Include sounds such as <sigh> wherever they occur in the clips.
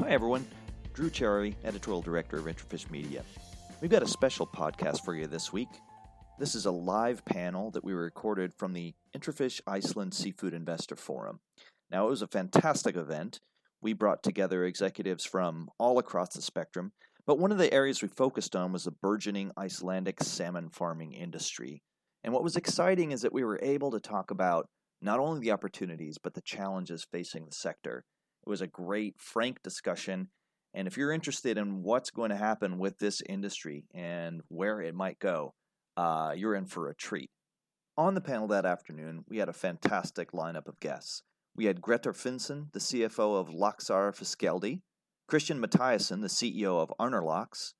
Hi, everyone. Drew Cherry, Editorial Director of Intrafish Media. We've got a special podcast for you this week. This is a live panel that we recorded from the Intrafish Iceland Seafood Investor Forum. Now, it was a fantastic event. We brought together executives from all across the spectrum, but one of the areas we focused on was the burgeoning Icelandic salmon farming industry. And what was exciting is that we were able to talk about not only the opportunities, but the challenges facing the sector. It was a great, frank discussion. And if you're interested in what's going to happen with this industry and where it might go, uh, you're in for a treat. On the panel that afternoon, we had a fantastic lineup of guests. We had Grettir Finnsson, the CFO of Laxar Fiskeldi, Christian Mathiasen, the CEO of Arnarlax,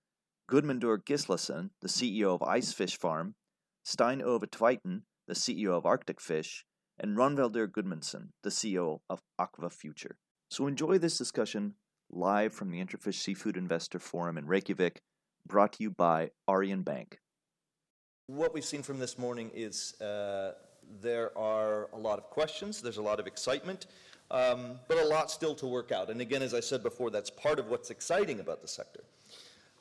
Gudmundur Gislason, the CEO of Icefish Farm, Stein Ove Tveiten, the CEO of Arctic Fish, and Rögnvaldur Gudmundsson, the CEO of AkvaFuture. So enjoy this discussion live from the Intrafish Seafood Investor Forum in Reykjavik, brought to you by Arion Bank. What we've seen from this morning is uh, there are a lot of questions, there's a lot of excitement, um, but a lot still to work out. And again, as I said before, that's part of what's exciting about the sector.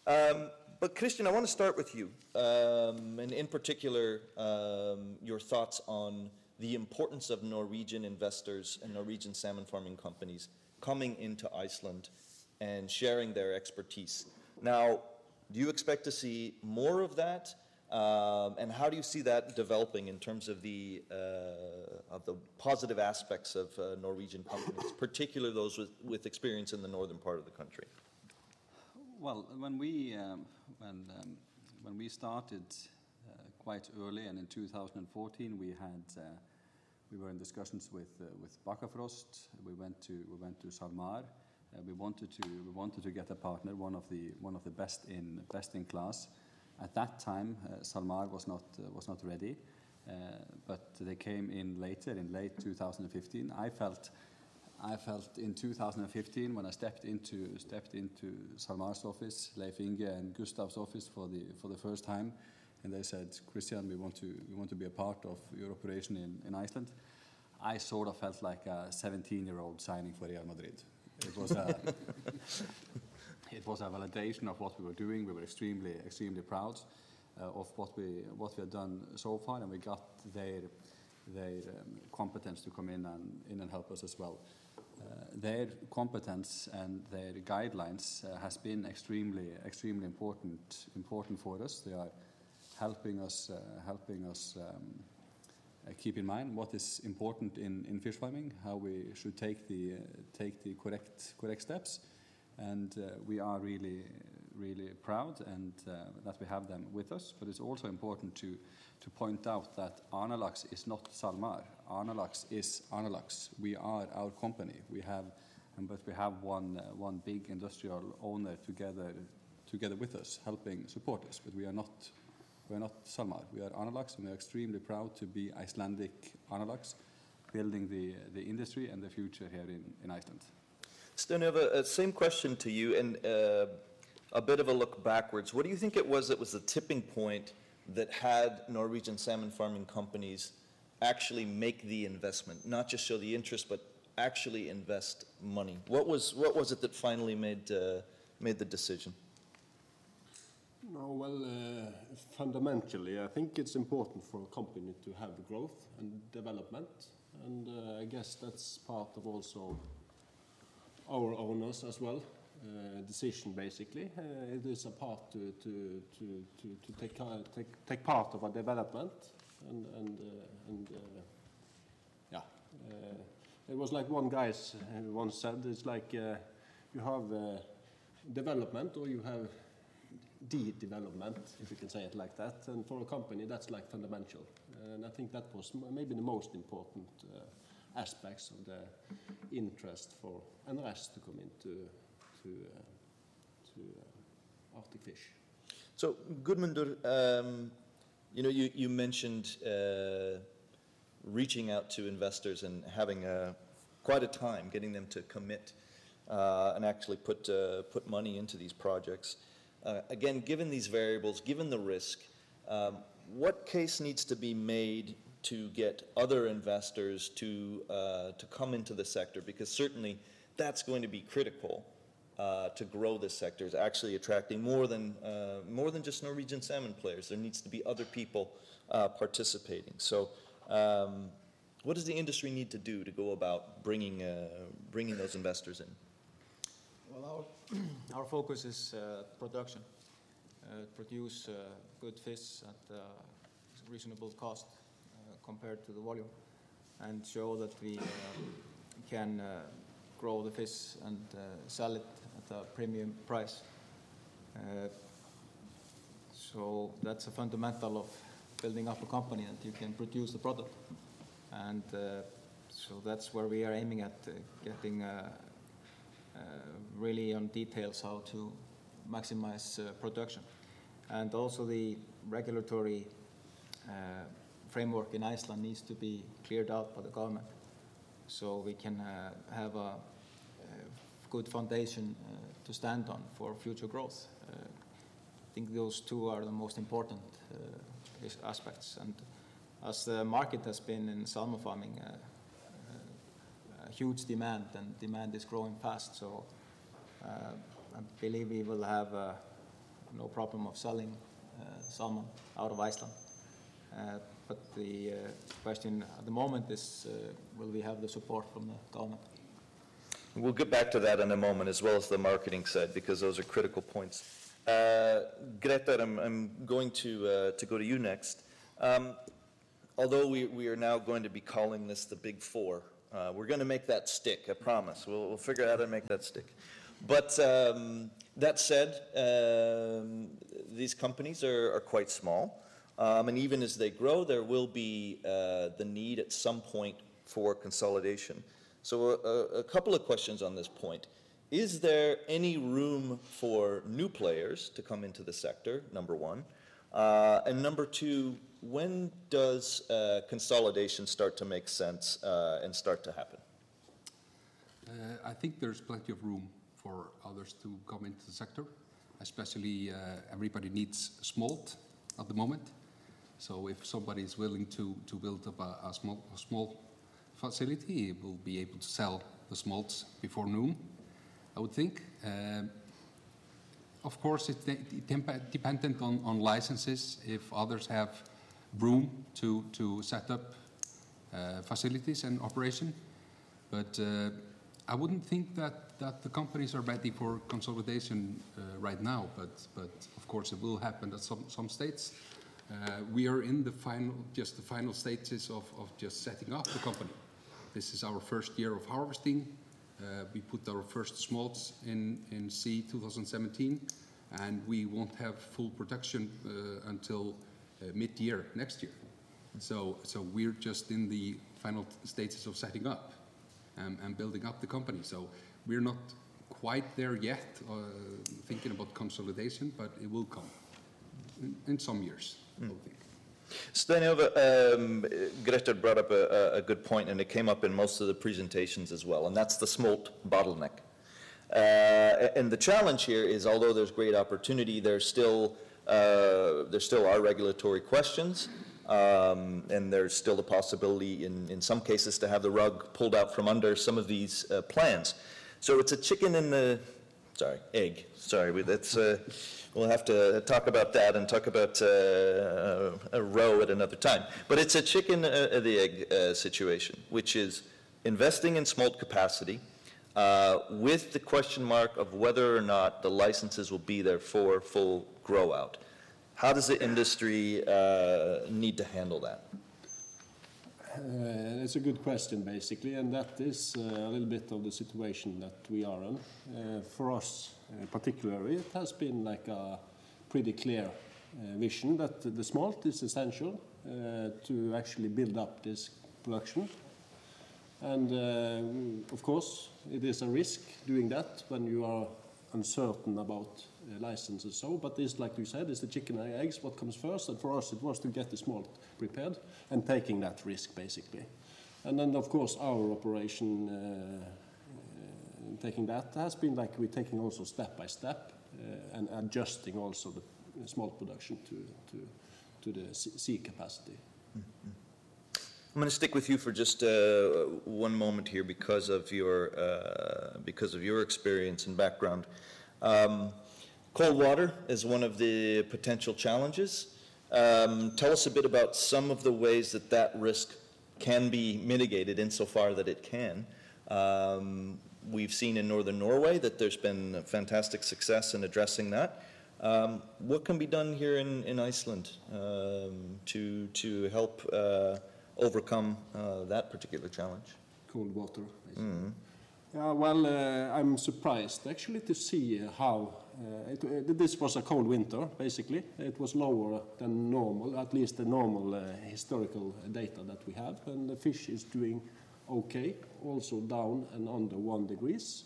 Um, but Christian, I want to start with you, um, and in particular, um, your thoughts on the importance of Norwegian investors and Norwegian salmon farming companies coming into Iceland and sharing their expertise. Now, do you expect to see more of that? Um, and how do you see that developing in terms of the uh, of the positive aspects of uh, Norwegian companies, particularly those with, with experience in the northern part of the country? Well, when we um, when um, when we started quite early, and in 2014 we had uh, we were in discussions with uh, with Bakkafrost. We went to we went to SalMar. Uh, we wanted to we wanted to get a partner, one of the one of the best in best in class. At that time, uh, SalMar was not uh, was not ready, uh, but they came in later in late 2015. I felt. I felt in 2015 when I stepped into stepped into SalMar's office, Leif Inge and Gustav's office for the for the first time, and they said, Christian, we want to, we want to be a part of your operation in, in Iceland. I sort of felt like a 17 year old signing for Real Madrid. It was a, <laughs> it was a validation of what we were doing. We were extremely, extremely proud uh, of what we, what we had done so far, and we got their, their um, competence to come in and, in and help us as well. Uh, their competence and their guidelines uh, has been extremely, extremely important, important for us. They are helping us, uh, helping us um, uh, keep in mind what is important in, fish farming, how we should take the, uh, take the correct, correct steps. And we are really, really proud and that we have them with us. But it's also important to, to point out that Arnarlax is not SalMar. Arnarlax is Arnarlax. We are our company. We have, but we have one, one big industrial owner together, together with us, helping support us. But we are not we are not SalMar. We are Arnarlax, and we are extremely proud to be Icelandic Arnarlax, building the, industry and the future here in, Iceland. Stein Ove, uh, same question to you, and uh, a bit of a look backwards. What do you think it was that was the tipping point that had Norwegian salmon farming companies actually make the investment, not just show the interest, but actually invest money? What was, what was it that finally made, uh, made the decision? No, well, uh, fundamentally, I think it's important for a company to have growth and development, and uh, I guess that's part of also our owners as well. Uh, decision basically. Uh, it is a part to to to to, to take, uh, take take part of a development, and and uh, and yeah. it was like one guy once said, it's like you have development or you have de-development, if you can say it like that. And for a company, that's like fundamental. And I think that was maybe the most important uh, aspects of the interest for NRS to come into to uh, to uh, Arctic Fish. So Gudmundur, um, you know, you, you mentioned uh, reaching out to investors and having a, quite a time getting them to commit uh, and actually put uh, put money into these projects. Uh, again, given these variables, given the risk, um, what case needs to be made to get other investors to, uh, to come into the sector? Because certainly that's going to be critical uh, to grow this sector is actually attracting more than, uh, more than just Norwegian salmon players. There needs to be other people uh, participating. So um, what does the industry need to do to go about bringing, uh, bringing those investors in? Well, our, focus is uh, production. Uh, produce uh, good fish at uh, reasonable cost compared to the volume, and show that we can grow the fish and sell it at a premium price. So that's a fundamental of building up a company that you can produce the product, and so that's where we are aiming at getting. Uh, really on details how to maximize uh, production. And also the regulatory uh, framework in Iceland needs to be cleared out by the government so we can have a, good foundation to stand on for future growth. I think those two are the most important aspects. And as the market has been in salmon farming, huge demand, and demand is growing fast. So uh, I believe we will have uh, no problem of selling uh, salmon out of Iceland. But the question at the moment is, will we have the support from the government? We'll get back to that in a moment, as well as the marketing side, because those are critical points. Grettir, I'm, going to, to go to you next. Um, although we, we are now going to be calling this the Big Four, uh, we're going to make that stick, I promise. We'll, we'll figure out how to make that stick. But um, that said, um, these companies are, are quite small. Um, and even as they grow, there will be uh, the need at some point for consolidation. So, a, a couple of questions on this point. Is there any room for new players to come into the sector, number one? Uh, and number two, when does uh, consolidation start to make sense uh, and start to happen? Uh, I think there's plenty of room for others to come into the sector, especially uh, everybody needs smolt at the moment. So if somebody is willing to, to build up a, a small, a small facility, he will be able to sell the smolts before noon, I would think. Um, of course, it's de- de- dependent on, on licenses. If others have room to, to set up uh, facilities and operation, but uh, I wouldn't think that, that the companies are ready for consolidation uh, right now, but, but of course it will happen at some, some states. We are in the final, just the final stages of, of just setting up the company. This is our first year of harvesting. Uh, we put our first smolts in, in sea 2017, and we won't have full production uh, until mid-year next year. So, so we're just in the final stages of setting up um, and building up the company. So we're not quite there yet, uh, thinking about consolidation, but it will come in, in some years, I think. Stein Ove, um, Grettir brought up a, a good point, and it came up in most of the presentations as well, and that's the smolt bottleneck. Uh, and the challenge here is, although there's great opportunity, there's still uh, there still are regulatory questions, um, and there's still the possibility, in, in some cases, to have the rug pulled out from under some of these uh, plans. So it's a chicken and the sorry egg. Sorry, that's. Uh, We'll have to talk about that and talk about uh, a row at another time. But it's a chicken uh, the egg situation, which is investing in smolt capacity uh, with the question mark of whether or not the licenses will be there for full grow out. How does the industry uh, need to handle that? Uh, It's a good question, basically, and that is uh, a little bit of the situation that we are in. Uh, For us uh, particularly, it has been like a pretty clear uh, vision that the smolt is essential to actually build up this production. And uh, of course, it is a risk doing that when you are uncertain about uh, licenses. So, but it's like you said, it's the chicken and eggs. What comes first? And for us, it was to get the smolt prepared and taking that risk basically. And then, of course, our operation, uh, uh, taking that has been like we're taking also step by step uh, and adjusting also the smolt production to to to the sea capacity. I'm going to stick with you for just uh, one moment here because of your uh, because of your experience and background. Um, cold water is one of the potential challenges. Um, tell us a bit about some of the ways that that risk can be mitigated insofar that it can. Um, we've seen in northern Norway that there's been fantastic success in addressing that. Um, what can be done here in, in Iceland um, to, to help uh, overcome uh, that particular challenge? Cold water. Yeah, well, uh, I'm surprised actually to see how uh, it, uh, this was a cold winter. Basically, it was lower than normal, at least the normal uh, historical data that we have, and the fish is doing okay, also down and under one degrees.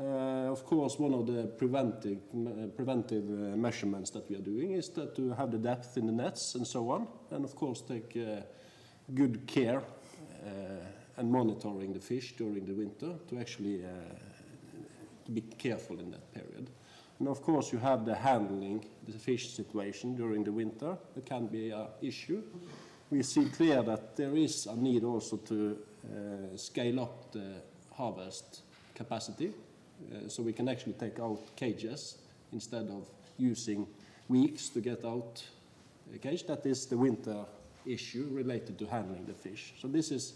Uh, of course, one of the preventive, uh, preventive uh, measurements that we are doing is that to have the depth in the nets and so on, and of course take uh, good care uh, and monitoring the fish during the winter to actually uh, be careful in that period. And of course, you have the handling the fish situation during the winter. It can be an issue. We see clear that there is a need also to uh, scale up the harvest capacity, uh, so we can actually take out cages instead of using weeks to get out a cage. That is the winter issue related to handling the fish. So this is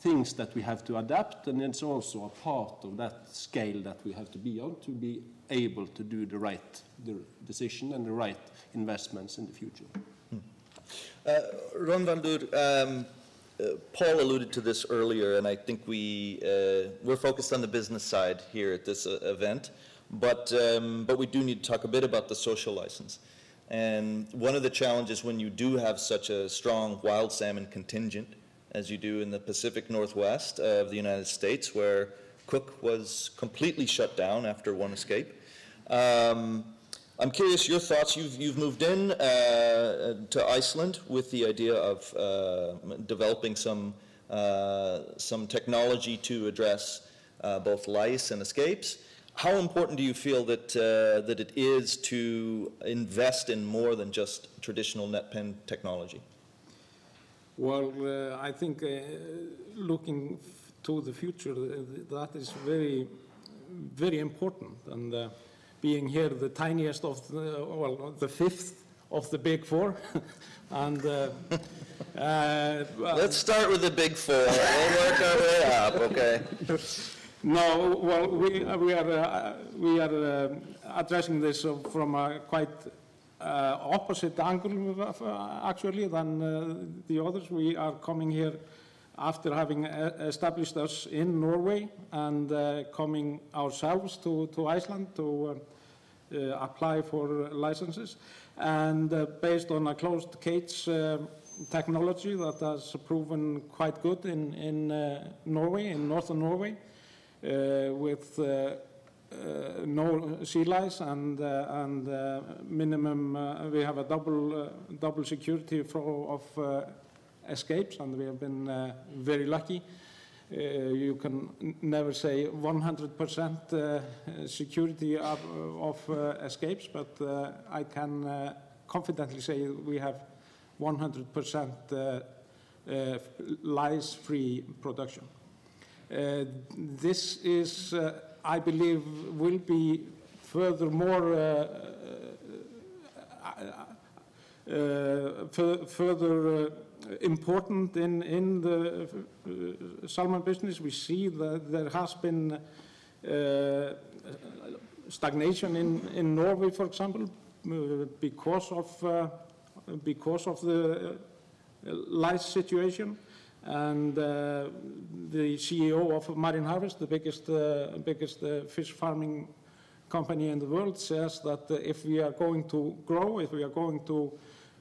things that we have to adapt, and it's also a part of that scale that we have to be on to be able to do the right the decision and the right investments in the future. Uh, Rögnvaldur, um, uh, Paul alluded to this earlier, and I think we, uh, we're focused on the business side here at this uh, event, but, um, but we do need to talk a bit about the social license. And one of the challenges when you do have such a strong wild salmon contingent, as you do in the Pacific Northwest of the United States, where Cooke was completely shut down after one escape. Um, I'm curious your thoughts. You've, you've moved in uh, to Iceland with the idea of uh, developing some, uh, some technology to address uh, both lice and escapes. How important do you feel that, uh, that it is to invest in more than just traditional net pen technology? Well, uh, I think uh, looking to the future, uh, that is very, very important. And uh, being here the tiniest of the, well, the fifth of the big four. <laughs> and uh, uh, well, Let's start with the big four. We'll work our way up, okay? <laughs> No, well, we, are, uh, we are um, addressing this uh, from a quite uh, opposite angle, uh, actually, than uh, the others. We are coming here after having uh, established us in Norway and uh, coming ourselves to, to Iceland to uh, uh, apply for licenses. And uh, based on a closed cage uh, technology that has proven quite good in, in uh, Norway, in northern Norway, uh, with uh, uh, no sea lice and, uh, and uh, minimum, uh, we have a double, uh, double security flow of uh, escapes and we have been uh, very lucky. Uh, you can never say 100% uh, security of, of uh, escapes, but uh, I can uh, confidently say we have 100% uh, uh, lice-free production. Uh, This is, uh, I believe, will be furthermore uh, uh, uh, uh fur- further important in in the salmon business. We see that there has been stagnation in in Norway, for example, because of because of the lice situation. And uh, the CEO of Marine Harvest, the biggest, uh, biggest uh, fish farming company in the world, says that uh, if we are going to grow, if we are going to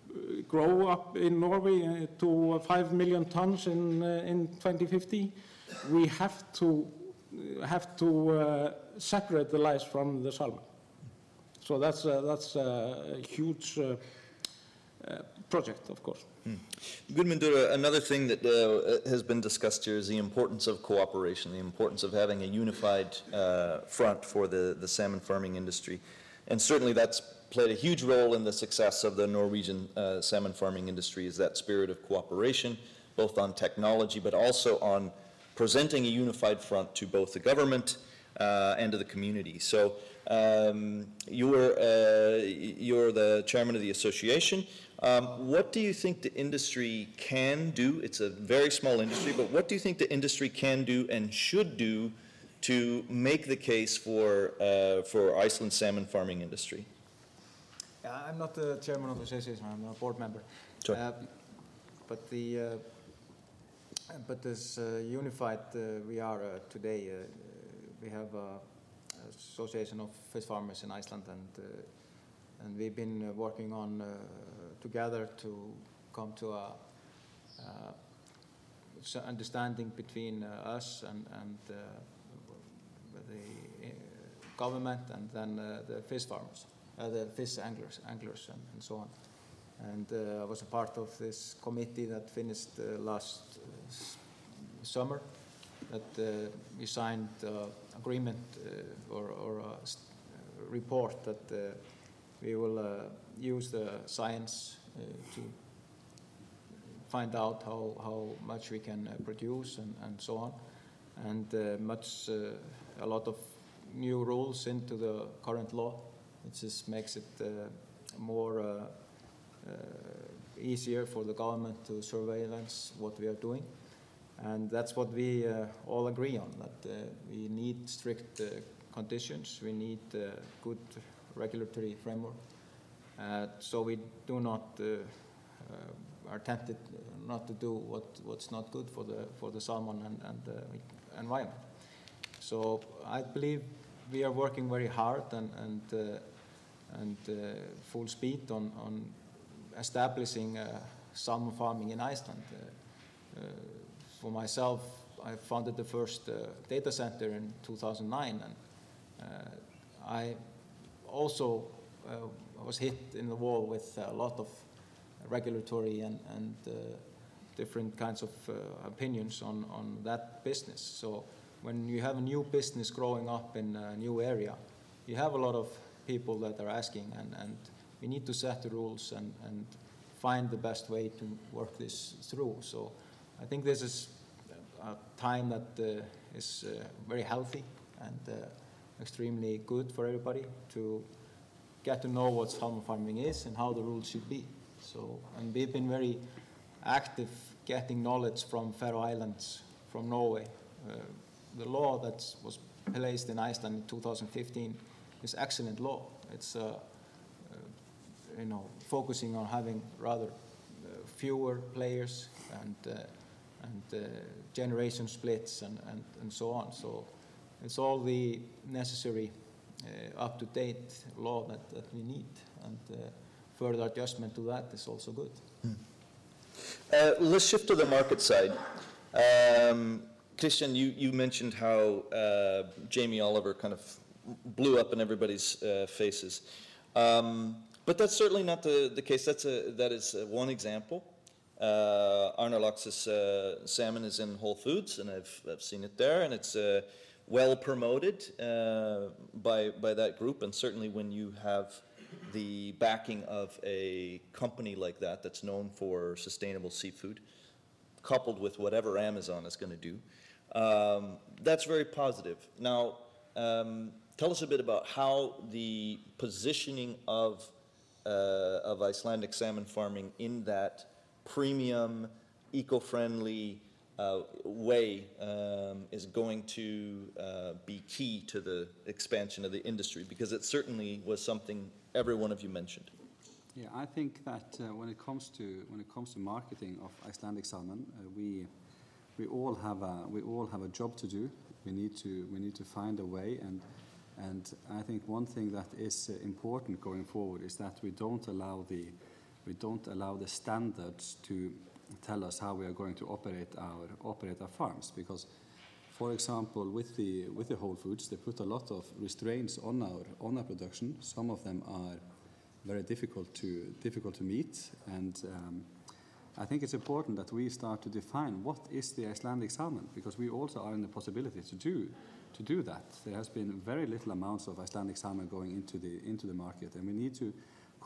uh, grow up in Norway uh, to 5 million tons in, uh, in 2050, we have to, have to uh, separate the lice from the salmon. So that's, uh, that's a huge uh, uh, project, of course. Gudmundur, another thing that uh, has been discussed here is the importance of cooperation, the importance of having a unified uh, front for the, the salmon farming industry. And certainly that's played a huge role in the success of the Norwegian uh, salmon farming industry is that spirit of cooperation both on technology, but also on presenting a unified front to both the government uh, and to the community. So um, you're, uh, you're the chairman of the association. Um, what do you think the industry can do? It's a very small industry, but what do you think the industry can do and should do to make the case for, uh, for Iceland's salmon farming industry? Yeah, I'm not the chairman of the association, I'm a board member. Sure. Uh, But the, uh, but as uh, unified uh, we are uh, today, uh, we have association of fish farmers in Iceland and, uh, and we've been uh, working on uh, together to come to a understanding between us and, and the government and then uh, the fish farmers, uh, the fish anglers, anglers and, and so on. And uh, I was a part of this committee that finished last summer. That uh, we signed uh, agreement uh, or, or a uh, report that uh, we will uh, use the science to find out how, how much we can produce and, and so on. And much, a lot of new rules into the current law. It just makes it more easier for the government to surveillance what we are doing. And that's what we uh, all agree on, that uh, we need strict uh, conditions, we need good regulatory framework. So we do not are tempted not to do what, what's not good for the, for the salmon and, and the environment. So I believe we are working very hard and, and, uh, and uh, full speed on, on establishing uh, salmon farming in Iceland. For myself, I founded the first uh, data center in 2009, and uh, I also uh, was hit in the wall with a lot of regulatory and, and uh, different kinds of uh, opinions on, on that business. So when you have a new business growing up in a new area, you have a lot of people that are asking, and, and we need to set the rules and, and find the best way to work this through. So I think this is a time that uh, is uh, very healthy and uh, extremely good for everybody to get to know what salmon farming is and how the rules should be. So, and we've been very active getting knowledge from Faroe Islands, from Norway. Uh, the law that was placed in Iceland in 2015 is excellent law. It's uh, uh, you know focusing on having rather fewer players and and uh, generation splits and, and, and so on. So it's all the necessary uh, up-to-date law that, that we need, and uh, further adjustment to that is also good. Uh, let's shift to the market side. Um, Christian, you, you mentioned how uh, Jamie Oliver kind of blew up in everybody's uh, faces. Um, but that's certainly not the, the case. That's a, that is one example. Uh, Arnarlax's uh, salmon is in Whole Foods, and I've, I've seen it there, and it's uh, well promoted uh, by, by that group. And certainly when you have the backing of a company like that that's known for sustainable seafood, coupled with whatever Amazon is going to do, um, that's very positive. Now, um, tell us a bit about how the positioning of, uh, of Icelandic salmon farming in that premium, eco-friendly uh, way um, is going to uh, be key to the expansion of the industry, because it certainly was something every one of you mentioned. Yeah, I think that uh, when it comes to when it comes to marketing of Icelandic salmon, uh, we we all have a we all have a job to do. We need to we need to find a way, and and I think one thing that is uh, important going forward is that we don't allow the we don't allow the standards to tell us how we are going to operate our operate our farms because. For example, with the with the Whole Foods, they put a lot of restraints on our on our production. Some of them are very difficult to difficult to meet, and um, I think it's important that we start to define what is the Icelandic salmon because we also are in the possibility to do to do that. There has been very little amounts of Icelandic salmon going into the into the market, and we need to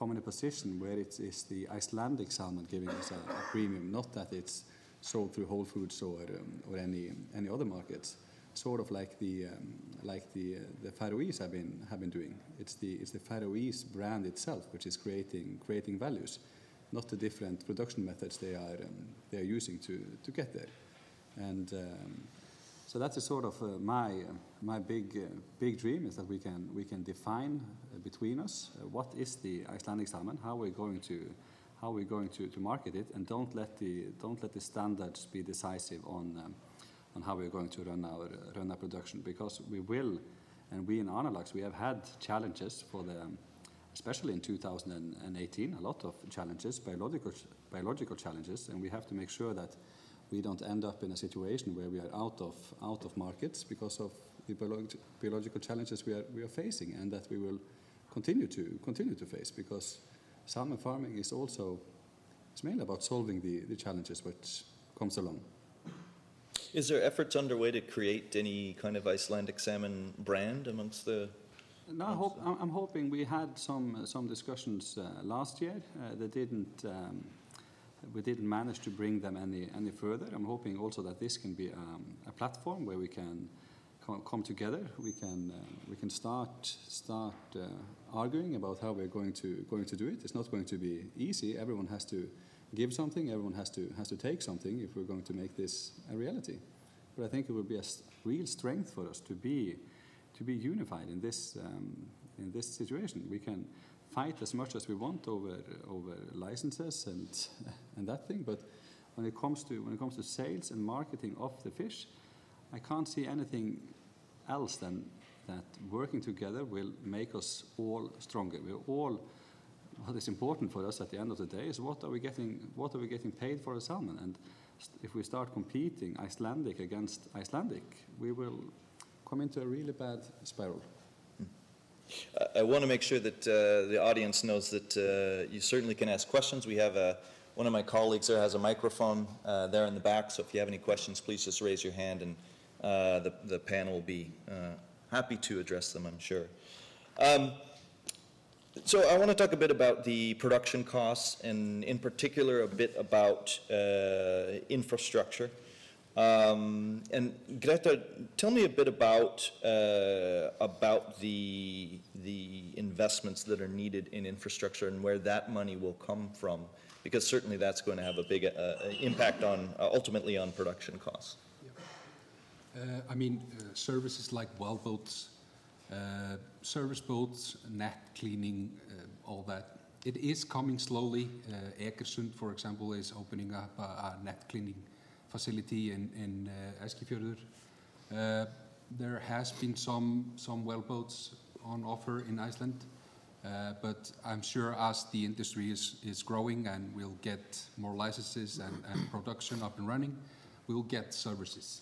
come in a position where it is the Icelandic salmon giving us a, a premium, not that it's sold through Whole Foods or um, or any any other markets. Sort of like the um, like the uh, the Faroese have been have been doing. It's the it's the Faroese brand itself which is creating creating values, not the different production methods they are um, they are using to to get there. And um, so that's a sort of uh, my uh, my big uh, big dream is that we can we can define uh, between us uh, what is the Icelandic salmon, how we're going to how we're going to, to market it, and don't let the don't let the standards be decisive on um, on how we're going to run our run our production because we will, and we in Arnarlax we have had challenges for the. Um, especially in 2018, a lot of challenges, biological, biological challenges, and we have to make sure that we don't end up in a situation where we are out of out of markets because of the biolog biological challenges we are we are facing, and that we will continue to continue to face because salmon farming is also it's mainly about solving the, the challenges which comes along. Is there efforts underway to create any kind of Icelandic salmon brand amongst the? No, I hope, I'm hoping we had some some discussions uh, last year. Uh, they didn't. Um, we didn't manage to bring them any, any further. I'm hoping also that this can be um, a platform where we can come, together. We can, uh, we can start, start uh, arguing about how we're going to, going to do it. It's not going to be easy. Everyone has to give something, everyone has to, has to take something if we're going to make this a reality. But I think it will be a real strength for us to be, to be unified in this, um, in this situation. We can fight as much as we want over over licenses and <laughs> and that thing, but when it comes to when it comes to sales and marketing of the fish, I can't see anything else than that working together will make us all stronger. We're all what is important for us at the end of the day is what are we getting what are we getting paid for a salmon and if we start competing Icelandic against Icelandic, we will come into a really bad spiral. I want to make sure that uh, the audience knows that uh, you certainly can ask questions. We have a, one of my colleagues there has a microphone uh, there in the back, so if you have any questions, please just raise your hand and uh, the, the panel will be uh, happy to address them, I'm sure. Um, so I want to talk a bit about the production costs and in particular a bit about uh, infrastructure. Um, and Grettir, tell me a bit about uh, about the the investments that are needed in infrastructure and where that money will come from, because certainly that's going to have a big uh, uh impact on uh, ultimately on production costs. Uh, I mean, uh, services like well boats, service boats, net cleaning, all that. It is coming slowly. Egersund, for example, is opening up a, a net cleaning facility in, uh, Eskifjörður. Uh, there has been some, some wellboats on offer in Iceland, uh, but I'm sure as the industry is, growing and we'll get more licenses and, production up and running, we'll get services.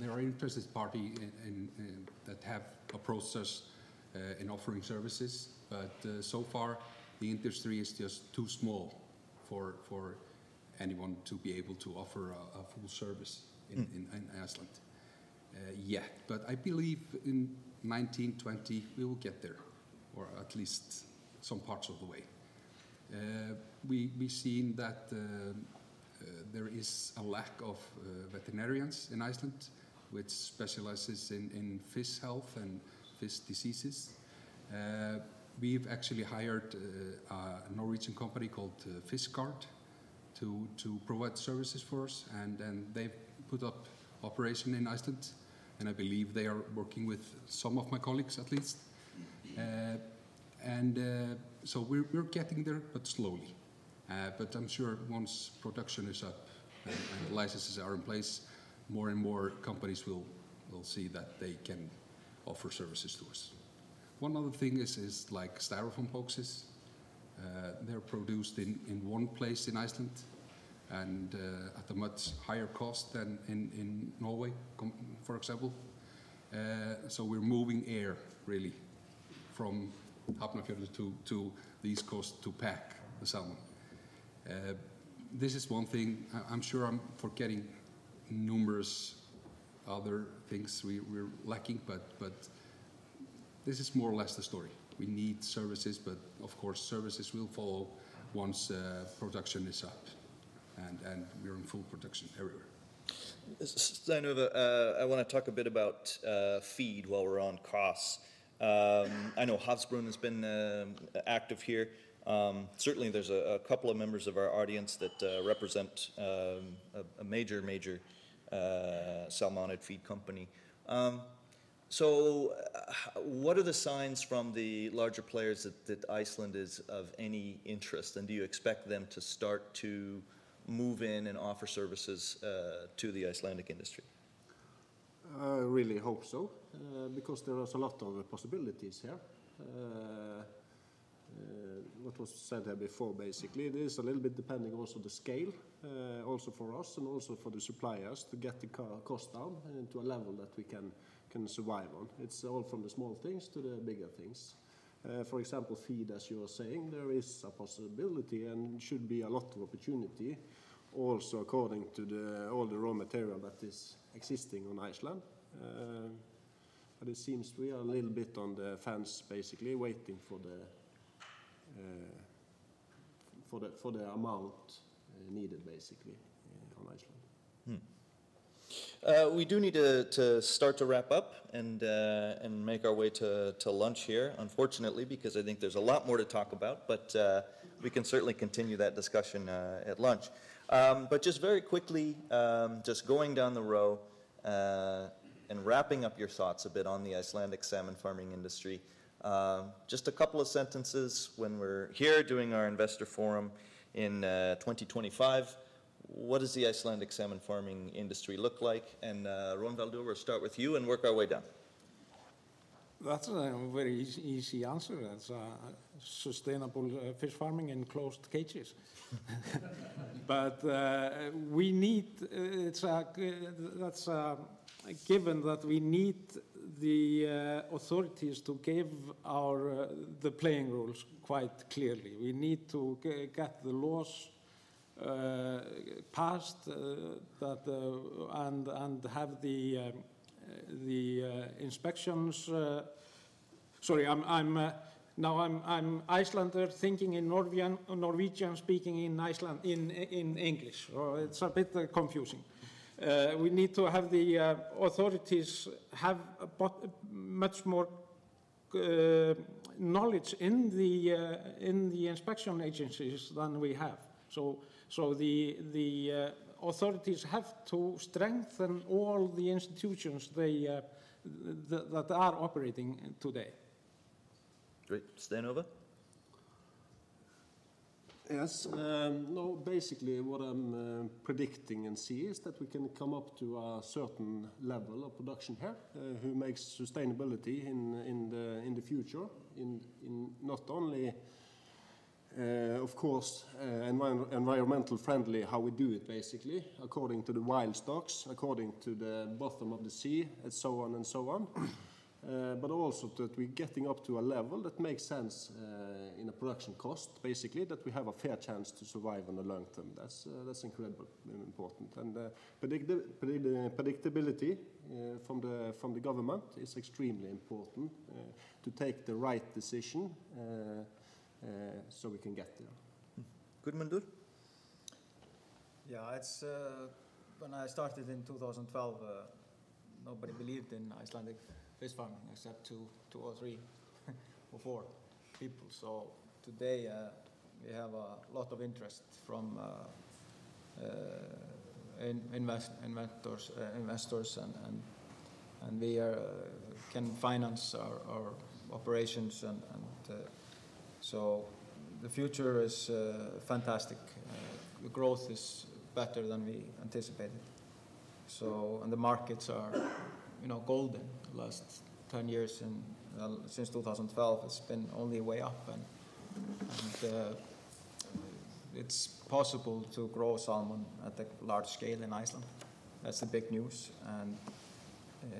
There are interested parties that have a process uh, in offering services, but so far the industry is just too small for, for anyone to be able to offer a, a full service in, mm. in, in Iceland uh, yet. But I believe in 1920 we will get there, or at least some parts of the way. Uh, we we seen that uh, uh there is a lack of uh, veterinarians in Iceland, which specializes in, in fish health and fish diseases. We've actually hired a Norwegian company called Fiskard, to, to provide services for us, and, and they've put up operation in Iceland, and I believe they are working with some of my colleagues at least. Uh, and uh, so we're, we're getting there, but slowly. Uh, but I'm sure once production is up and, and, licenses are in place, more and more companies will, will see that they can offer services to us. One other thing is, is like styrofoam boxes. Uh, they're produced in, in one place in Iceland and uh, at a much higher cost than in, in Norway, for example. Uh, so we're moving air really from Hafnarfjörður to, to the east coast to pack the salmon. Uh, this is one thing. I'm sure I'm forgetting numerous other things we, are lacking, but, but this is more or less the story. We need services, but of course services will follow once uh, production is up. and, and we're in full production everywhere. Uh, I want to talk a bit about uh, feed while we're on costs. Um, I know Havsbrún has been um active here. Um, certainly, there's a, a couple of members of our audience that uh, represent um, a, a major, major uh, salmonid feed company. So, uh, what are the signs from the larger players that, that Iceland is of any interest, and do you expect them to start to move in and offer services uh, to the Icelandic industry? I really hope so, uh, because there is a lot of possibilities here. Uh, uh, what was said here before, basically, it is a little bit depending also the scale, uh, also for us and also for the suppliers to get the co- cost down to a level that we can can survive on. It's all from the small things to the bigger things. Uh, for example, feed, as you are saying, there is a possibility and should be a lot of opportunity, also according to the, all the raw material that is existing on Iceland. Uh, but it seems we are a little bit on the fence, basically, waiting for the uh, for the for the amount uh, needed, basically, uh, on Iceland. Uh, we do need to, to start to wrap up and, uh, and make our way to, to lunch here, unfortunately, because I think there's a lot more to talk about, but uh, we can certainly continue that discussion uh, at lunch. Um, but just very quickly, um, just going down the row uh, and wrapping up your thoughts a bit on the Icelandic salmon farming industry. Um, just a couple of sentences when we're here doing our investor forum in uh, 2025 what does the Icelandic salmon farming industry look like? And uh, Rögnvaldur, we'll start with you and work our way down. That's a very easy, easy answer. That's uh, sustainable uh, fish farming in closed cages. <laughs> but uh, we need, uh, it's a, that's a given that we need the uh, authorities to give our, uh, the playing rules quite clearly. We need to get the laws uh, passed uh, that, uh, and, and have the, um, the uh, inspections. Uh, sorry, I'm, I'm, uh, now I'm, I'm Icelander thinking in Norwegian, Norwegian speaking in Iceland in, in English. So it's a bit uh, confusing. Uh, we need to have the uh, authorities have much more uh, knowledge in the, uh, in the inspection agencies than we have. So, so the, the uh, authorities have to strengthen all the institutions they, uh, th- that are operating today. Great. Stein Ove? Yes. um, No, basically what I'm uh, predicting and see is that we can come up to a certain level of production here, uh, who makes sustainability in in the in the future, in in not only of course, uh, envir- environmental friendly how we do it basically, according to the wild stocks, according to the bottom of the sea, and so on and so on. <coughs> Uh, but also that we're getting up to a level that makes sense uh, in a production cost, basically, that we have a fair chance to survive on the long term. That's, uh, that's incredibly important. And uh, predictability uh, from, the, from the government is extremely important uh, to take the right decision uh, uh, so we can get there. Gudmundur? Yeah, it's uh, when I started in 2012, uh, nobody believed in Icelandic fish farming except two, two or three <laughs> or four people. So today uh, we have a lot of interest from uh, uh, invest, investors, uh, investors, and, and and we are, uh, can finance our, our operations and, and uh, so the future is uh, fantastic. Uh, the growth is better than we anticipated. So, and the markets are, you know, golden. The last 10 years and uh, since 2012, it's been only way up, and, and uh, it's possible to grow salmon at a large scale in Iceland. That's the big news. And uh,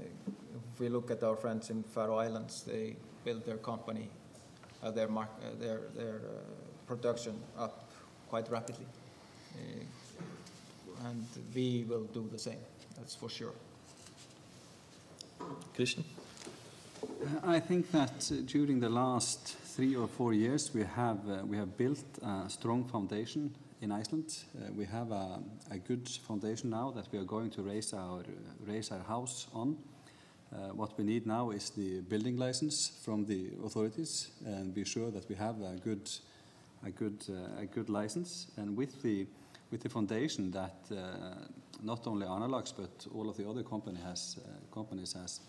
if we look at our friends in Faroe Islands, they built their company, their, mark, uh, their, their uh, production up quite rapidly. Uh, and we will do the same, that's for sure. Christian? I think that uh, during the last three or four years, we have, uh, we have built a strong foundation in Iceland. Uh, we have a, a, good foundation now that we are going to raise our, raise our house on. Uh, what we need now is the building license from the authorities and be sure that we have a good, a good, uh, a good license. And with the, with the foundation that not only Arnarlax but all of the other companies has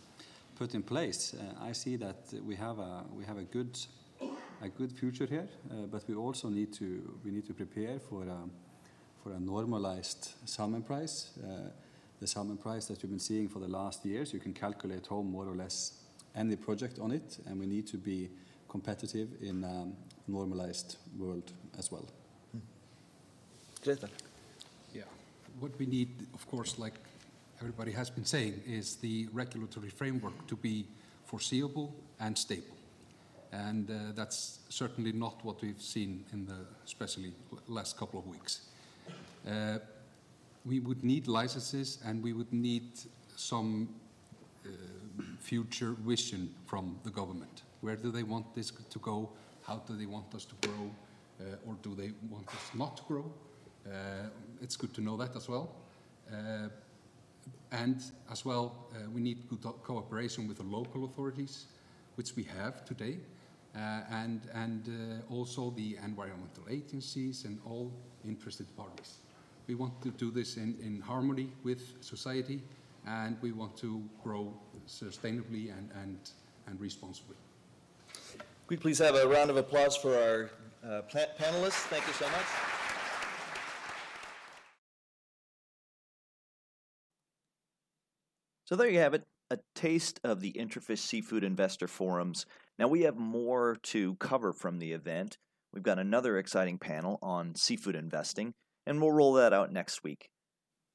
put in place, uh, I see that we have a we have a good a good future here, uh, but we also need to we need to prepare for a normalized salmon price. The salmon price that you've been seeing for the last years, you can calculate home more or less any project on it, and we need to be competitive in a normalized world as well. Hmm. Grettir. Yeah, what we need, of course, like everybody has been saying, is the regulatory framework to be foreseeable and stable. And uh, that's certainly not what we've seen in the especially last couple of weeks. Uh, we would need licenses and we would need some uh, future vision from the government. Where do they want this to go? How do they want us to grow? Uh, or do they want us not to grow? Uh, it's good to know that as well. Uh, and as well, uh, we need good cooperation with the local authorities, which we have today, uh, and, and also the environmental agencies and all interested parties. We want to do this in, in harmony with society, and we want to grow sustainably and, and, and responsibly. Could we please have a round of applause for our uh, panelists? Thank you so much. So there you have it, a taste of the IntraFish Seafood Investor Forums. Now we have more to cover from the event. We've got another exciting panel on seafood investing, and we'll roll that out next week.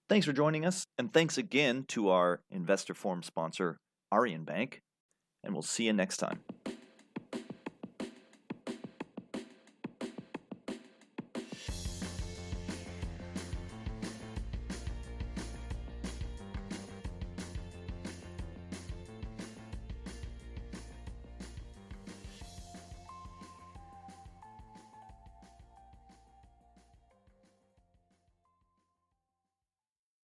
Thanks for joining us, and thanks again to our Investor Forum sponsor, Arion Bank, and we'll see you next time.